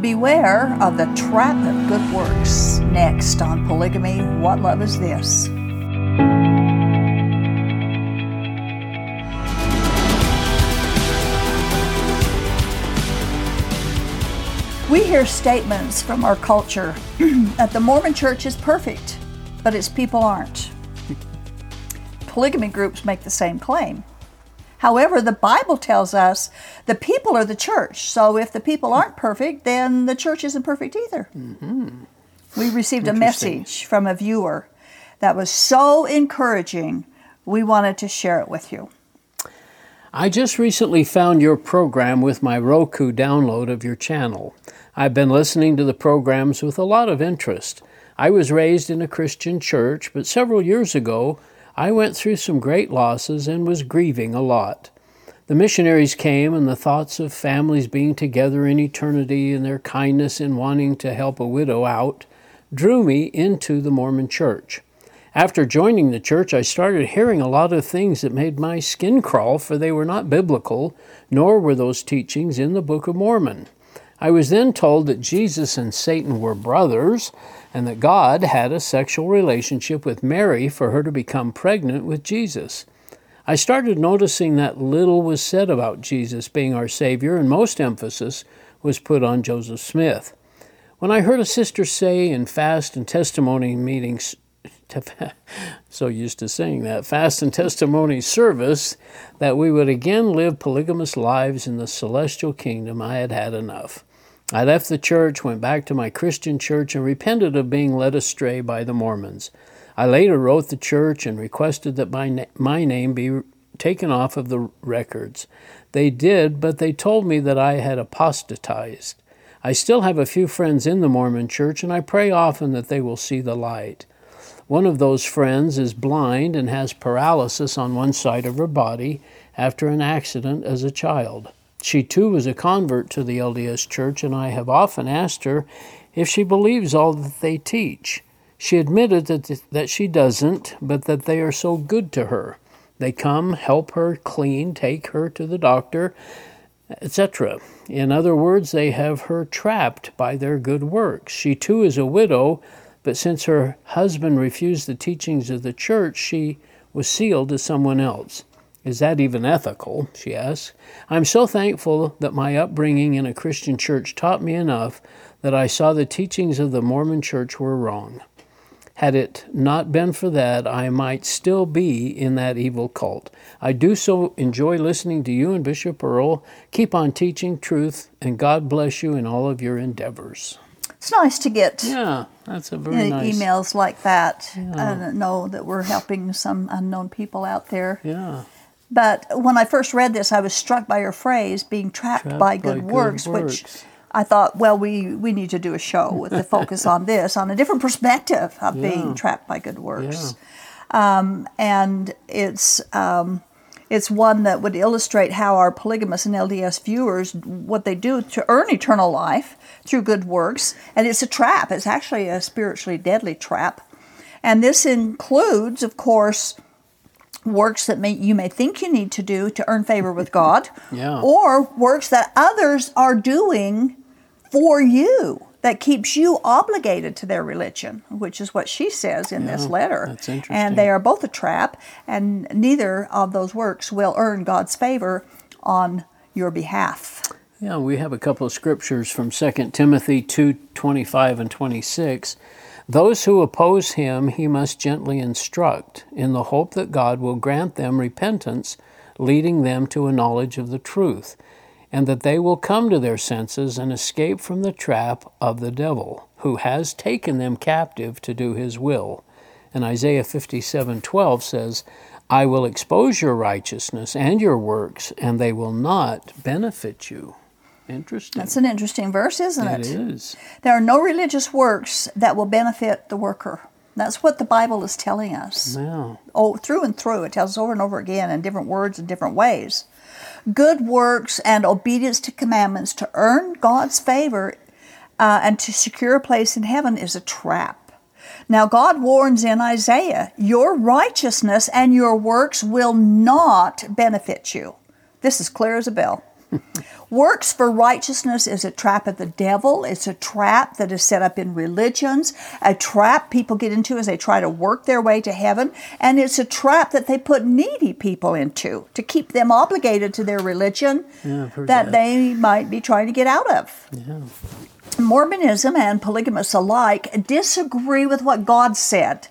Beware of the trap of good works. Next on Polygamy, What Love Is This? We hear statements from our culture that the Mormon church is perfect, but its people aren't. Polygamy groups make the same claim. However, the Bible tells us the people are the church. So if the people aren't perfect, then the church isn't perfect either. Mm-hmm. We received a message from a viewer that was so encouraging, we wanted to share it with you. I just recently found your program with my Roku download of your channel. I've been listening to the programs with a lot of interest. I was raised in a Christian church, but several years ago I went through some great losses and was grieving a lot. The missionaries came, and the thoughts of families being together in eternity and their kindness in wanting to help a widow out drew me into the Mormon church. After joining the church, I started hearing a lot of things that made my skin crawl, for they were not biblical, nor were those teachings in the Book of Mormon. I was then told that Jesus and Satan were brothers and that God had a sexual relationship with Mary for her to become pregnant with Jesus. I started noticing that little was said about Jesus being our Savior, and most emphasis was put on Joseph Smith. When I heard a sister say in fast and testimony meetings, so used to saying that, fast and testimony service, that we would again live polygamous lives in the celestial kingdom, I had had enough. I left the church, went back to my Christian church, and repented of being led astray by the Mormons. I later wrote the church and requested that my, na- my name be taken off of the records. They did, but they told me that I had apostatized. I still have a few friends in the Mormon church, and I pray often that they will see the light. One of those friends is blind and has paralysis on one side of her body after an accident as a child. She too was a convert to the LDS Church, and I have often asked her if she believes all that they teach. She admitted that, that she doesn't, but that they are so good to her. They come, help her clean, take her to the doctor, etc. In other words, they have her trapped by their good works. She too is a widow, but since her husband refused the teachings of the church, she was sealed to someone else. Is that even ethical? she asks. I'm so thankful that my upbringing in a Christian church taught me enough that I saw the teachings of the Mormon church were wrong. Had it not been for that, I might still be in that evil cult. I do so enjoy listening to you and Bishop Earl. Keep on teaching truth, and God bless you in all of your endeavors. It's nice to get yeah, that's a very nice emails like that. Yeah. and know that we're helping some unknown people out there. Yeah. But when I first read this, I was struck by your phrase, being trapped, trapped by, good, by works, good works, which I thought, well, we, we need to do a show with the focus on this, on a different perspective of yeah. being trapped by good works. Yeah. Um, and it's, um, it's one that would illustrate how our polygamous and LDS viewers, what they do to earn eternal life through good works. And it's a trap, it's actually a spiritually deadly trap. And this includes, of course, works that may, you may think you need to do to earn favor with God, yeah. or works that others are doing for you that keeps you obligated to their religion, which is what she says in yeah, this letter. That's interesting. And they are both a trap, and neither of those works will earn God's favor on your behalf. Yeah, we have a couple of scriptures from 2 Timothy 2 25 and 26 those who oppose him he must gently instruct, in the hope that God will grant them repentance, leading them to a knowledge of the truth, and that they will come to their senses and escape from the trap of the devil, who has taken them captive to do his will. And Isaiah 57:12 says, I will expose your righteousness and your works, and they will not benefit you. Interesting. That's an interesting verse, isn't it? It is. There are no religious works that will benefit the worker. That's what the Bible is telling us. Wow. Oh, through and through. It tells us over and over again in different words and different ways. Good works and obedience to commandments to earn God's favor uh, and to secure a place in heaven is a trap. Now, God warns in Isaiah, your righteousness and your works will not benefit you. This is clear as a bell. Works for righteousness is a trap of the devil. It's a trap that is set up in religions, a trap people get into as they try to work their way to heaven, and it's a trap that they put needy people into to keep them obligated to their religion Yeah, that that. they might be trying to get out of. Yeah. Mormonism and polygamists alike disagree with what God said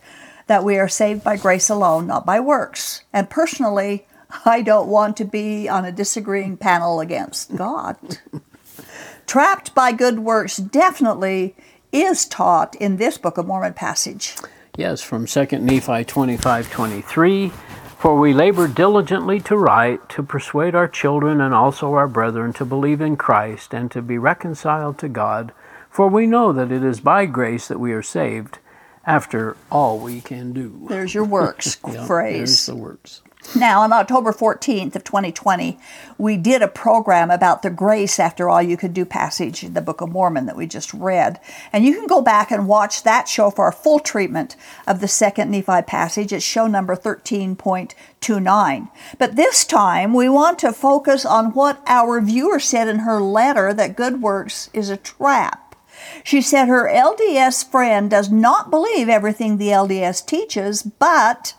that we are saved by grace alone, not by works. And personally, I don't want to be on a disagreeing panel against God. Trapped by good works definitely is taught in this Book of Mormon passage. Yes, from 2 Nephi 25 23. For we labor diligently to write, to persuade our children and also our brethren to believe in Christ and to be reconciled to God. For we know that it is by grace that we are saved, after all we can do. There's your works Yeah, phrase. There's the works. Now, on October 14th of 2020, we did a program about the grace after all you could do passage in the Book of Mormon that we just read. And you can go back and watch that show for our full treatment of the second Nephi passage. It's show number 13.29. But this time, we want to focus on what our viewer said in her letter that good works is a trap. She said her LDS friend does not believe everything the LDS teaches, but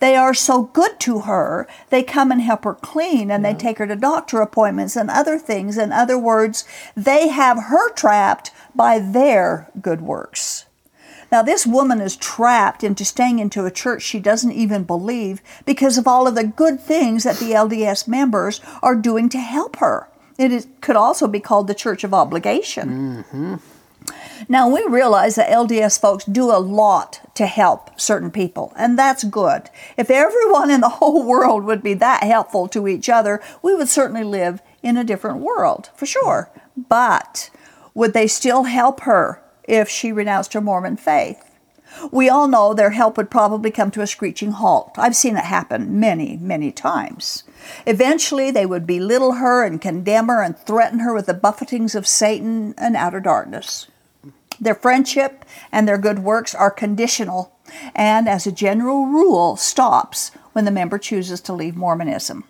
they are so good to her, they come and help her clean and they take her to doctor appointments and other things. In other words, they have her trapped by their good works. Now, this woman is trapped into staying into a church she doesn't even believe because of all of the good things that the LDS members are doing to help her. It is, could also be called the church of obligation. Mm-hmm. Now, we realize that LDS folks do a lot to help certain people, and that's good. If everyone in the whole world would be that helpful to each other, we would certainly live in a different world, for sure. But would they still help her if she renounced her Mormon faith? We all know their help would probably come to a screeching halt. I've seen it happen many, many times. Eventually, they would belittle her and condemn her and threaten her with the buffetings of Satan and outer darkness. Their friendship and their good works are conditional, and as a general rule, stops when the member chooses to leave Mormonism.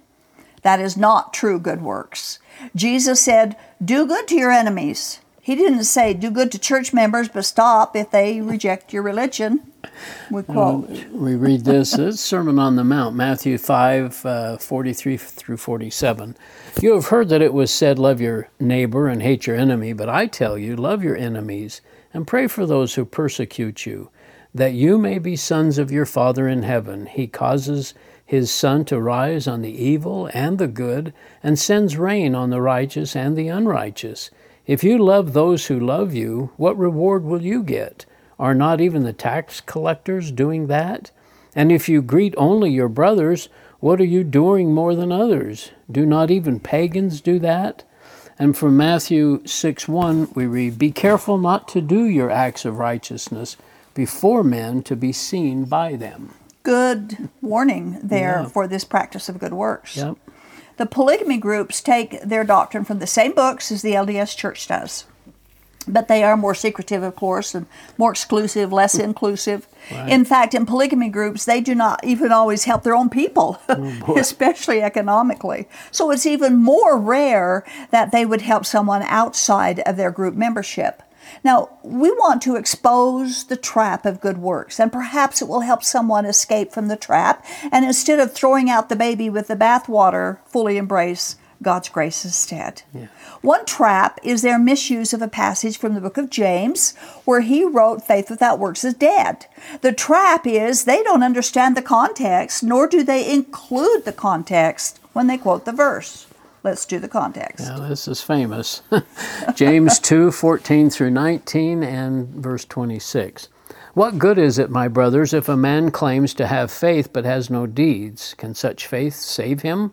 That is not true good works. Jesus said, Do good to your enemies. He didn't say, Do good to church members, but stop if they reject your religion. We quote. We read this, it's Sermon on the Mount, Matthew 5 uh, 43 through 47. You have heard that it was said, Love your neighbor and hate your enemy, but I tell you, love your enemies and pray for those who persecute you, that you may be sons of your Father in heaven. He causes his sun to rise on the evil and the good, and sends rain on the righteous and the unrighteous. If you love those who love you, what reward will you get? Are not even the tax collectors doing that? And if you greet only your brothers, what are you doing more than others? Do not even pagans do that? And from Matthew 6 1, we read, Be careful not to do your acts of righteousness before men to be seen by them. Good warning there Yeah. for this practice of good works. Yep. The polygamy groups take their doctrine from the same books as the LDS Church does. But they are more secretive, of course, and more exclusive, less hmm. inclusive. In fact, in polygamy groups, they do not even always help their own people, oh, especially economically. So it's even more rare that they would help someone outside of their group membership. Now, we want to expose the trap of good works, and perhaps it will help someone escape from the trap, and instead of throwing out the baby with the bathwater, fully embrace God's grace instead. One trap is their misuse of a passage from the book of James where he wrote, Faith without works is dead. The trap is they don't understand the context, nor do they include the context when they quote the verse. Let's do the context. Now, this is famous. James 2 14 through 19 and verse 26. What good is it, my brothers, if a man claims to have faith but has no deeds? Can such faith save him?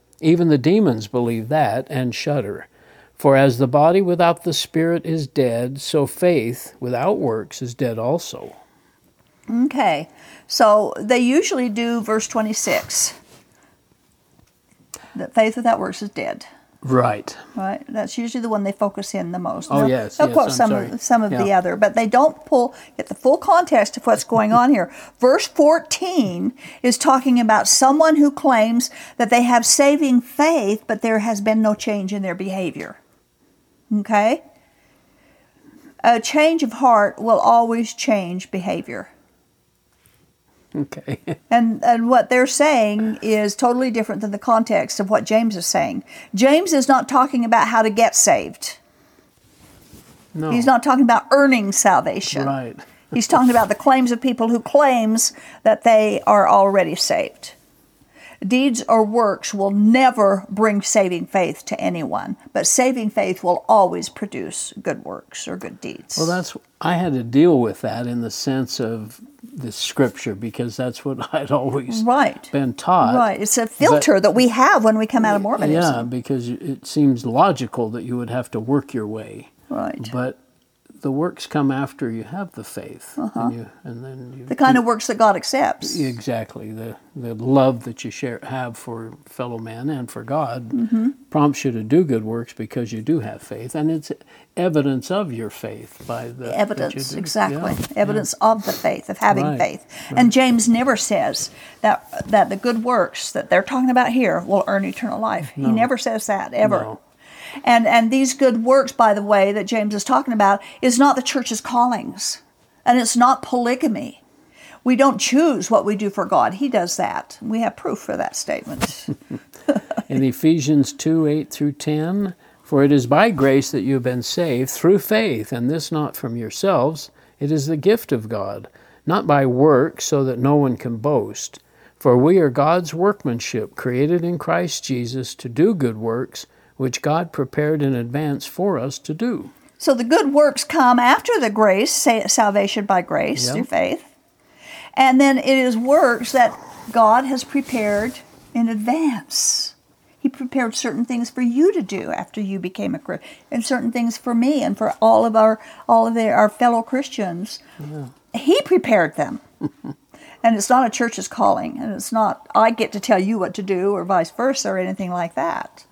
Even the demons believe that and shudder. For as the body without the spirit is dead, so faith without works is dead also. Okay, so they usually do verse 26 that faith without works is dead. Right. Right. That's usually the one they focus in the most. Oh, yes, They'll yes, quote I'm some sorry. of some of the other, but they don't pull get the full context of what's going on here. Verse 14 is talking about someone who claims that they have saving faith, but there has been no change in their behavior. Okay? A change of heart will always change behavior. Okay. And, and what they're saying is totally different than the context of what James is saying. James is not talking about how to get saved. No. He's not talking about earning salvation. Right. He's talking about the claims of people who claims that they are already saved. Deeds or works will never bring saving faith to anyone, but saving faith will always produce good works or good deeds. Well, that's I had to deal with that in the sense of the scripture because that's what I'd always right. been taught. Right. It's a filter that we have when we come out of Mormonism. Yeah, because it seems logical that you would have to work your way, Right. but the works come after you have the faith, and, you, and then you Uh-huh. the kind of works that God accepts. exactly the the love that you share have for fellow man and for God Mm-hmm. prompts you to do good works because you do have faith, and it's evidence of your faith by the evidence exactly Yeah, evidence of the faith of having Right, faith and james never says that that the good works that they're talking about here will earn eternal life he never says that ever No. And and these good works by the way that james is talking about is not the church's callings and it's not polygamy we don't choose what we do for god he does that we have proof for that statement in Ephesians 2 8 through 10. For it is by grace that you have been saved through faith, and this not from yourselves. It is the gift of God, not by works, so that no one can boast. For we are God's workmanship, created in Christ Jesus to do good works, which God prepared in advance for us to do. So the good works come after the grace, sa- salvation by grace Yep. through faith. And then it is works that God has prepared in advance. He prepared certain things for you to do after you became a Christian, and certain things for me and for all of our all of our fellow Christians. He prepared them. and it's not a church's calling, and it's not I get to tell you what to do or vice versa or anything like that.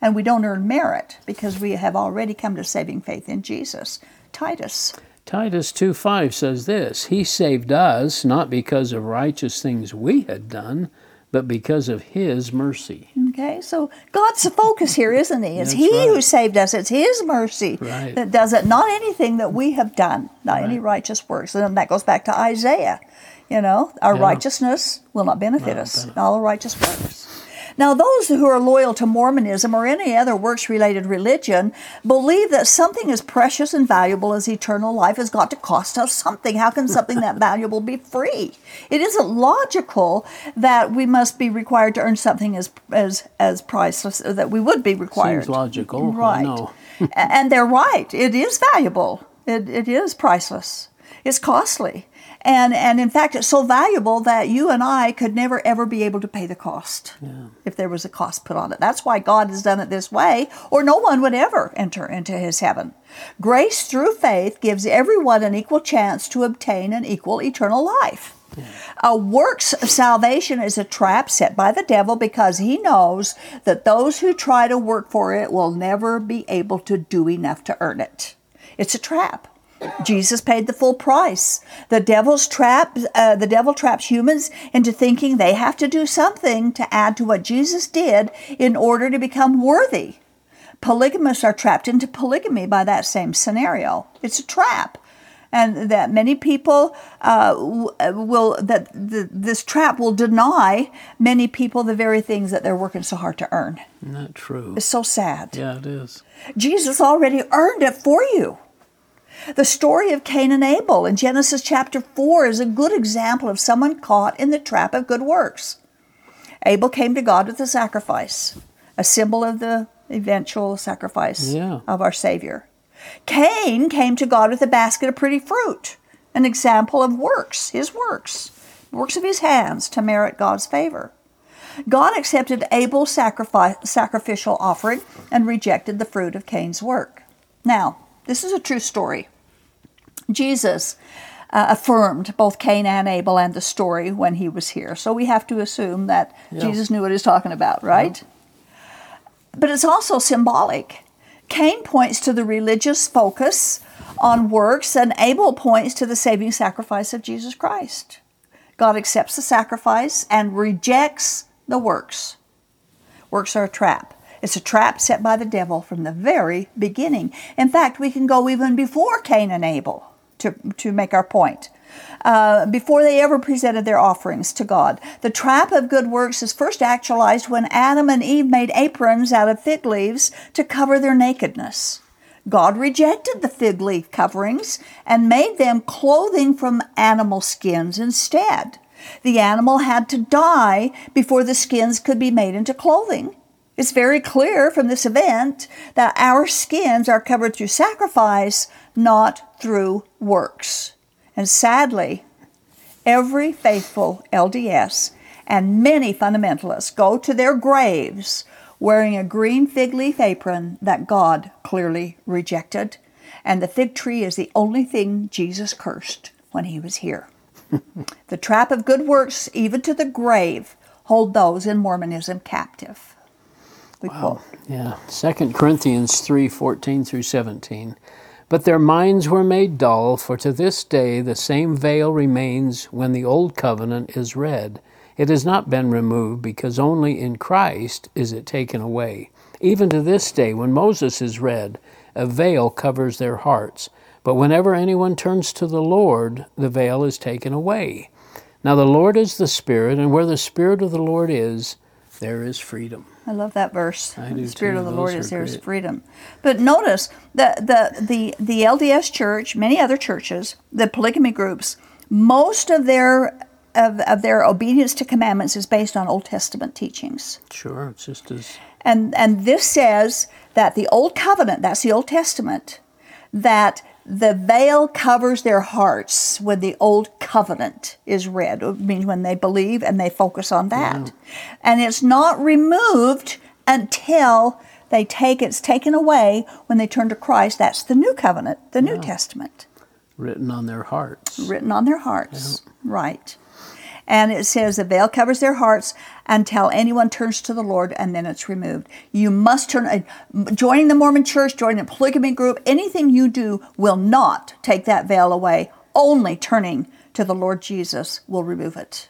And we don't earn merit because we have already come to saving faith in Jesus. Titus. Titus 2 5 says this He saved us not because of righteous things we had done, but because of His mercy. Okay, so God's the focus here, isn't He? It's That's He who saved us. It's His mercy Right. that does it, not anything that we have done, not any righteous works. And that goes back to Isaiah. You know, our Yeah. righteousness will not benefit Not us, benefit. all the righteous works. Now, those who are loyal to Mormonism or any other works related religion believe that something as precious and valuable as eternal life has got to cost us something. How can something that valuable be free? It isn't logical that we must be required to earn something as, as, as priceless, that we would be required. Seems logical. Right. know. And they're right. It is valuable. It, it is priceless. It's costly. And, and in fact, it's so valuable that you and I could never ever be able to pay the cost if there was a cost put on it. That's why God has done it this way, or no one would ever enter into his heaven. Grace through faith gives everyone an equal chance to obtain an equal eternal life. A works of salvation is a trap set by the devil because he knows that those who try to work for it will never be able to do enough to earn it. It's a trap. Jesus paid the full price. The devil's trap. Uh, the devil traps humans into thinking they have to do something to add to what Jesus did in order to become worthy. Polygamists are trapped into polygamy by that same scenario. It's a trap and that many people uh, will that the, this trap will deny many people the very things that they're working so hard to earn. Isn't that true? It's so sad. Yeah, it is. Jesus already earned it for you. The story of Cain and Abel in Genesis chapter 4 is a good example of someone caught in the trap of good works. Abel came to God with a sacrifice, a symbol of the eventual sacrifice Yeah. of our Savior. Cain came to God with a basket of pretty fruit, an example of works, his works, works of his hands to merit God's favor. God accepted Abel's sacrifice, sacrificial offering and rejected the fruit of Cain's work. Now, this is a true story. Jesus uh, affirmed both Cain and Abel and the story when he was here. So we have to assume that yeah. Jesus knew what he's talking about, right? Yeah. But it's also symbolic. Cain points to the religious focus on works, and Abel points to the saving sacrifice of Jesus Christ. God accepts the sacrifice and rejects the works. Works are a trap. It's a trap set by the devil from the very beginning. In fact, we can go even before Cain and Abel to, to make our point. Uh, before they ever presented their offerings to God. The trap of good works is first actualized when Adam and Eve made aprons out of fig leaves to cover their nakedness. God rejected the fig leaf coverings and made them clothing from animal skins instead. The animal had to die before the skins could be made into clothing. It's very clear from this event that our skins are covered through sacrifice, not through works. And sadly, every faithful LDS and many fundamentalists go to their graves wearing a green fig leaf apron that God clearly rejected. And the fig tree is the only thing Jesus cursed when he was here. the trap of good works, even to the grave, hold those in Mormonism captive. We wow. Quote. Yeah. 2 Corinthians 3 14 through 17. But their minds were made dull, for to this day the same veil remains when the old covenant is read it has not been removed because only in Christ is it taken away. Even to this day, when Moses is read, a veil covers their hearts. But whenever anyone turns to the Lord, the veil is taken away. Now the Lord is the Spirit, and where the Spirit of the Lord is, there is freedom. I love that verse. I the Spirit too. of the Those Lord is there is freedom. But notice the, the the the LDS Church, many other churches, the polygamy groups, most of their of, of their obedience to commandments is based on Old Testament teachings. Sure, it's just as. And, and this says that the Old Covenant, that's the Old Testament, that the veil covers their hearts when the Old Covenant is read. It means when they believe and they focus on that. Yeah. And it's not removed until they take it's taken away when they turn to Christ. That's the New Covenant, the yeah. New Testament. Written on their hearts. Written on their hearts. Yeah. Right. And it says the veil covers their hearts until anyone turns to the Lord and then it's removed. You must turn, uh, joining the Mormon church, joining a polygamy group, anything you do will not take that veil away. Only turning to the Lord Jesus will remove it.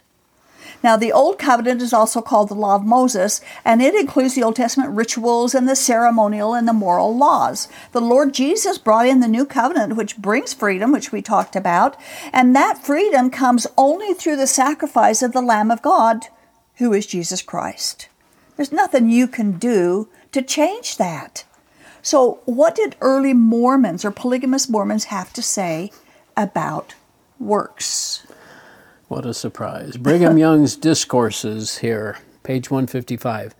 Now, the Old Covenant is also called the Law of Moses, and it includes the Old Testament rituals and the ceremonial and the moral laws. The Lord Jesus brought in the New Covenant, which brings freedom, which we talked about, and that freedom comes only through the sacrifice of the Lamb of God, who is Jesus Christ. There's nothing you can do to change that. So, what did early Mormons or polygamous Mormons have to say about works? What a surprise. Brigham Young's Discourses here, page 155.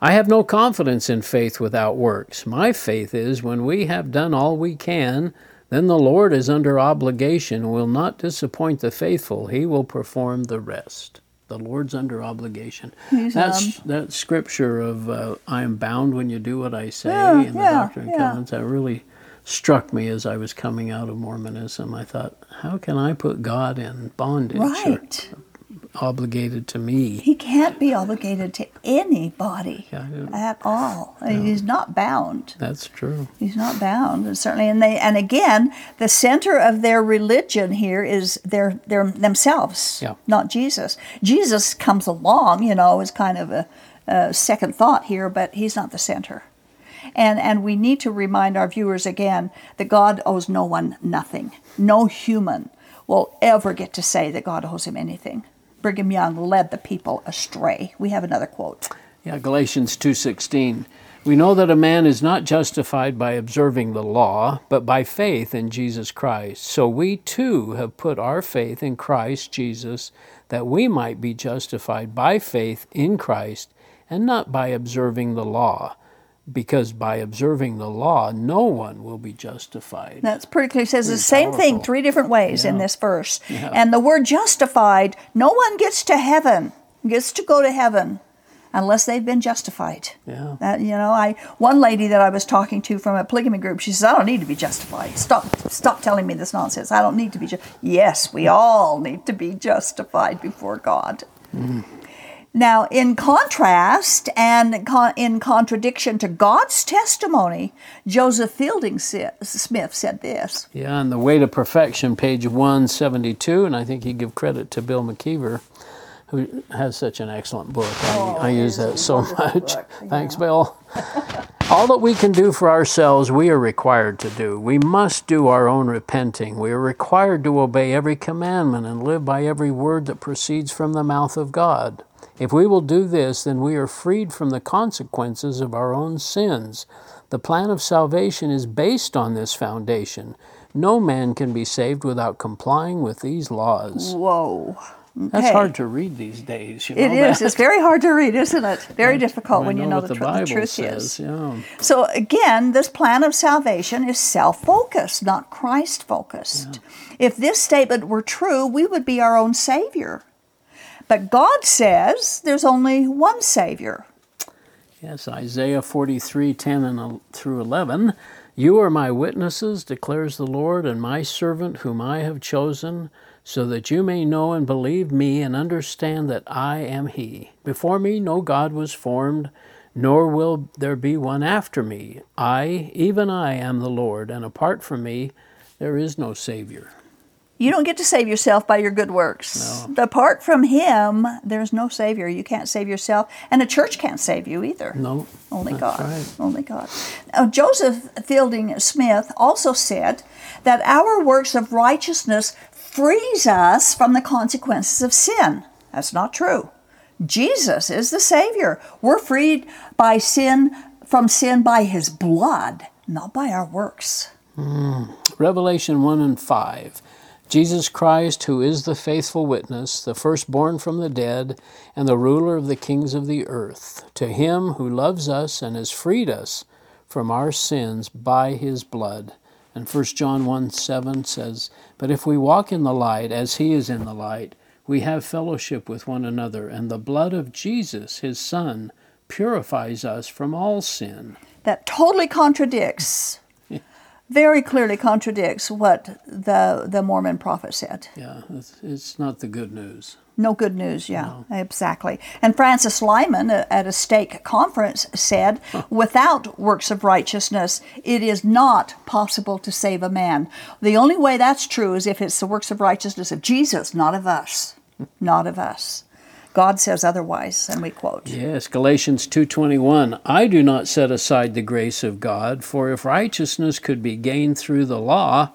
I have no confidence in faith without works. My faith is when we have done all we can, then the Lord is under obligation will not disappoint the faithful. He will perform the rest. The Lord's under obligation. He's, That's um, that scripture of uh, I am bound when you do what I say Yeah, in the yeah, Doctrine and yeah. Covenants. That really struck me as I was coming out of Mormonism. I thought, how can I put God in bondage Right. obligated to me? He can't be obligated to anybody Yeah, at all. He's not bound. That's true. He's not bound, and certainly. And they, and again, the center of their religion here is their, their themselves, Yeah. not Jesus. Jesus comes along, you know, as kind of a, a second thought here, but he's not the center. And and we need to remind our viewers again that God owes no one nothing. No human will ever get to say that God owes him anything. Brigham Young led the people astray. We have another quote. Yeah, Galatians 2:16. We know that a man is not justified by observing the law, but by faith in Jesus Christ. So we too have put our faith in Christ Jesus that we might be justified by faith in Christ and not by observing the law, because by observing the law no one will be justified. That's pretty clear. It says the Pretty same thing three different ways in this verse. Yeah. And the word justified, no one gets to heaven, gets to go to heaven unless they've been justified. Yeah. That you know, I one lady that I was talking to from a polygamy group, she says, "I don't need to be justified. Stop, stop telling me this nonsense. I don't need to be." Ju-. Yes, we all need to be justified before God. Mm. Now, in contrast and in contradiction to God's testimony, Joseph Fielding Smith said this. Yeah, on the Way to Perfection, page 172, and I think you give credit to Bill McKeever, who has such an excellent book. Oh, I, I use that so much. Thanks, Bill. All that we can do for ourselves, we are required to do. We must do our own repenting. We are required to obey every commandment and live by every word that proceeds from the mouth of God. If we will do this, then we are freed from the consequences of our own sins. The plan of salvation is based on this foundation. No man can be saved without complying with these laws. Whoa. Okay. That's hard to read these days. You know it is. That? It's very hard to read, isn't it? Very difficult when you know, the, the, tr- the, truth says, is. Yeah. So again, this plan of salvation is self-focused, not Christ-focused. Yeah. If this statement were true, we would be our own savior. But God says there's only one Savior. Yes, Isaiah 43 10 and through 11. You are my witnesses, declares the Lord, and my servant whom I have chosen, so that you may know and believe me and understand that I am He. Before me no God was formed, nor will there be one after me. I, even I, am the Lord, and apart from me there is no Savior. You don't get to save yourself by your good works. No. Apart from Him, there's no Savior. You can't save yourself, and a church can't save you either. No. Only God. Right. Only God. Now, Joseph Fielding Smith also said that our works of righteousness frees us from the consequences of sin. That's not true. Jesus is the Savior. We're freed by sin from sin by His blood, not by our works. Mm. Revelation 1 and 5. Jesus Christ, who is the faithful witness, the firstborn from the dead, and the ruler of the kings of the earth, to him who loves us and has freed us from our sins by his blood. And 1 John 1 7 says, But if we walk in the light as he is in the light, we have fellowship with one another, and the blood of Jesus, his Son, purifies us from all sin. That totally contradicts very clearly contradicts what the the Mormon prophet said. Yeah, it's, it's not the good news. No good news, yeah, no. exactly. And Francis Lyman uh, at a stake conference said, without works of righteousness, it is not possible to save a man. The only way that's true is if it's the works of righteousness of Jesus, not of us. not of us. God says otherwise, and we quote. Yes, Galatians 2:21, I do not set aside the grace of God, for if righteousness could be gained through the law,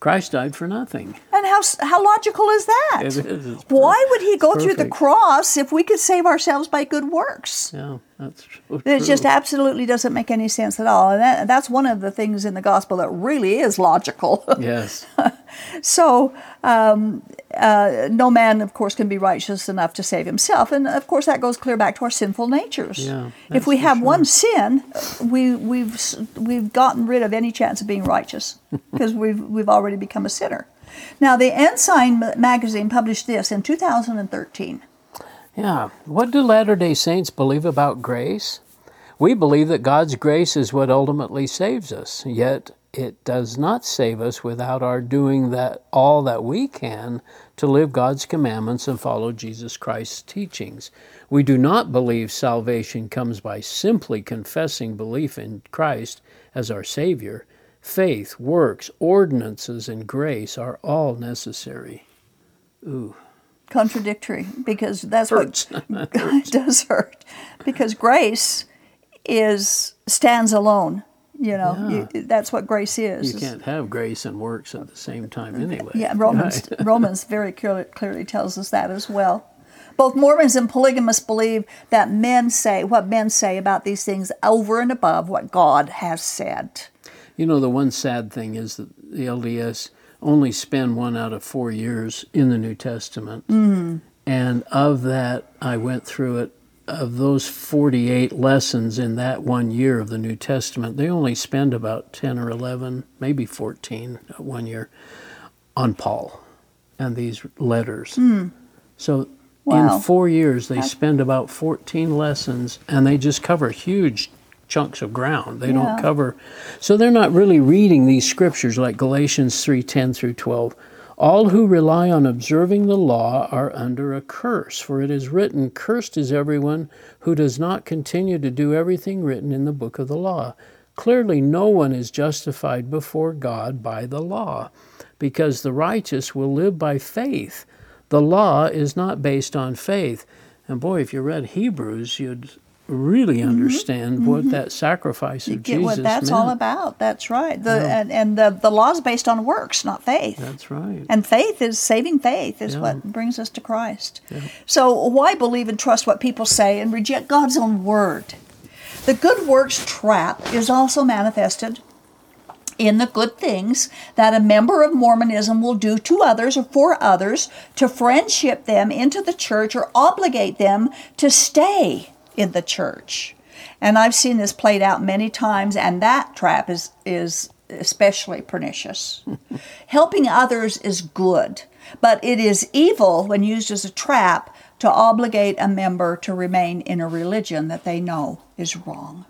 Christ died for nothing. And how, how logical is that? It is. Why would he go through the cross if we could save ourselves by good works? Yeah, that's so It just absolutely doesn't make any sense at all. And that, that's one of the things in the gospel that really is logical. Yes. so, um, uh, no man, of course, can be righteous enough to save himself. And of course, that goes clear back to our sinful natures. Yeah, if we have sure. one sin, we, we've, we've gotten rid of any chance of being righteous because we've, we've already become a sinner. Now, the Ensign magazine published this in 2013. Yeah. What do Latter day Saints believe about grace? We believe that God's grace is what ultimately saves us, yet it does not save us without our doing that all that we can to live God's commandments and follow Jesus Christ's teachings. We do not believe salvation comes by simply confessing belief in Christ as our Savior. Faith, works, ordinances, and grace are all necessary. Ooh. Contradictory, because that's Hurts. what it does hurt. Because grace is stands alone. You know, Yeah. you, that's what grace is. You can't have grace and works at the same time anyway. Yeah, Romans Right. Romans very clearly, clearly tells us that as well. Both Mormons and polygamists believe that men say what men say about these things over and above what God has said. You know, the one sad thing is that the LDS only spend one out of four years in the New Testament. Mm. And of that, I went through it. Of those 48 lessons in that one year of the New Testament, they only spend about 10 or 11, maybe 14 one year on Paul and these letters. Mm. So Wow. In four years, they spend about 14 lessons and they just cover huge chunks of ground. They Yeah. don't cover, so they're not really reading these scriptures like Galatians 3:10 through 12. All who rely on observing the law are under a curse, for it is written, Cursed is everyone who does not continue to do everything written in the book of the law. Clearly, no one is justified before God by the law, because the righteous will live by faith. The law is not based on faith. And boy, if you read Hebrews, you'd really understand what that sacrifice Mm-hmm. You of get Jesus what that's meant. all about. That's right. The and, and the the law is based on works, not faith. That's right. And faith is saving faith is Yeah. what brings us to Christ. So why believe and trust what people say and reject God's own word? The good works trap is also manifested in the good things that a member of Mormonism will do to others or for others to friendship them into the church or obligate them to stay in the church. And I've seen this played out many times, and that trap is, is especially pernicious. Helping others is good, but it is evil when used as a trap to obligate a member to remain in a religion that they know is wrong.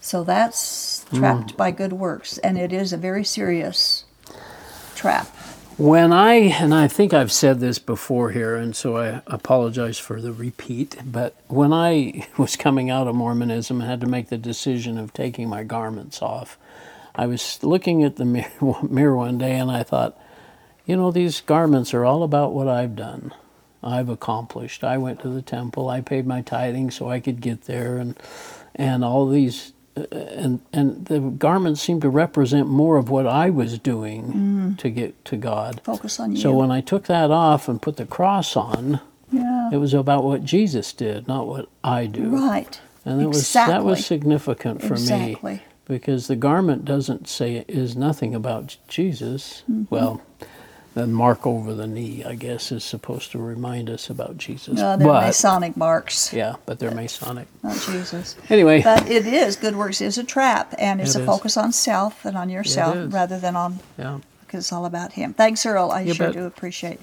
So that's hmm. trapped by good works, and it is a very serious trap. When I, and I think I've said this before here, and so I apologize for the repeat, but when I was coming out of Mormonism and had to make the decision of taking my garments off, I was looking at the mirror, one day and I thought, you know, these garments are all about what I've done. I've accomplished. I went to the temple. I paid my tithing so I could get there, and and all these, and and the garments seemed to represent more of what I was doing to get to God. Focus on you. So when I took that off and put the cross on, yeah. it was about what Jesus did, not what I do. Right. And that was that was significant for Exactly. me because the garment doesn't say it is nothing about Jesus. Mm-hmm. Well, the mark over the knee, I guess, is supposed to remind us about Jesus. No, they're but Masonic marks, yeah, but they're Masonic. not Jesus. Anyway, But it is good works is a trap, and it's It a is. focus on self and on yourself rather than on yeah, because it's all about Him. Thanks, Earl. I You sure bet. do appreciate. it.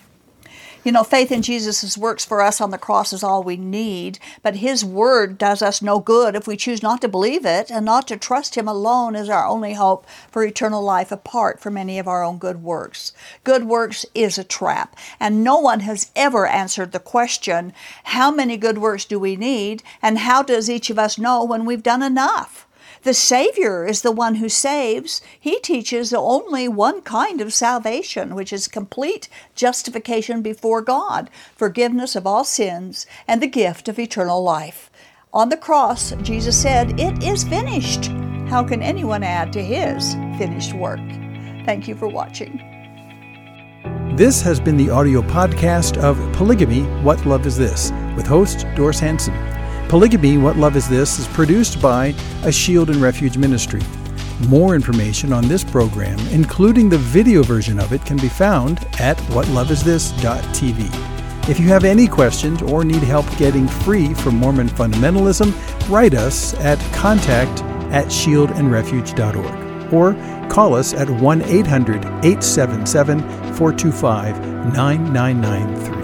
You know, faith in Jesus' works for us on the cross is all we need, but His Word does us no good if we choose not to believe it and not to trust Him alone as our only hope for eternal life apart from any of our own good works. Good works is a trap, and no one has ever answered the question how many good works do we need, and how does each of us know when we've done enough? The Savior is the one who saves. He teaches only one kind of salvation, which is complete justification before God, forgiveness of all sins, and the gift of eternal life. On the cross, Jesus said, It is finished. How can anyone add to his finished work? Thank you for watching. This has been the audio podcast of Polygamy What Love Is This with host Doris Hanson. Polygamy What Love Is This is produced by a Shield and Refuge ministry. More information on this program, including the video version of it, can be found at whatloveisthis.tv. If you have any questions or need help getting free from Mormon fundamentalism, write us at contact at shieldandrefuge.org or call us at 1 800 877 425 9993.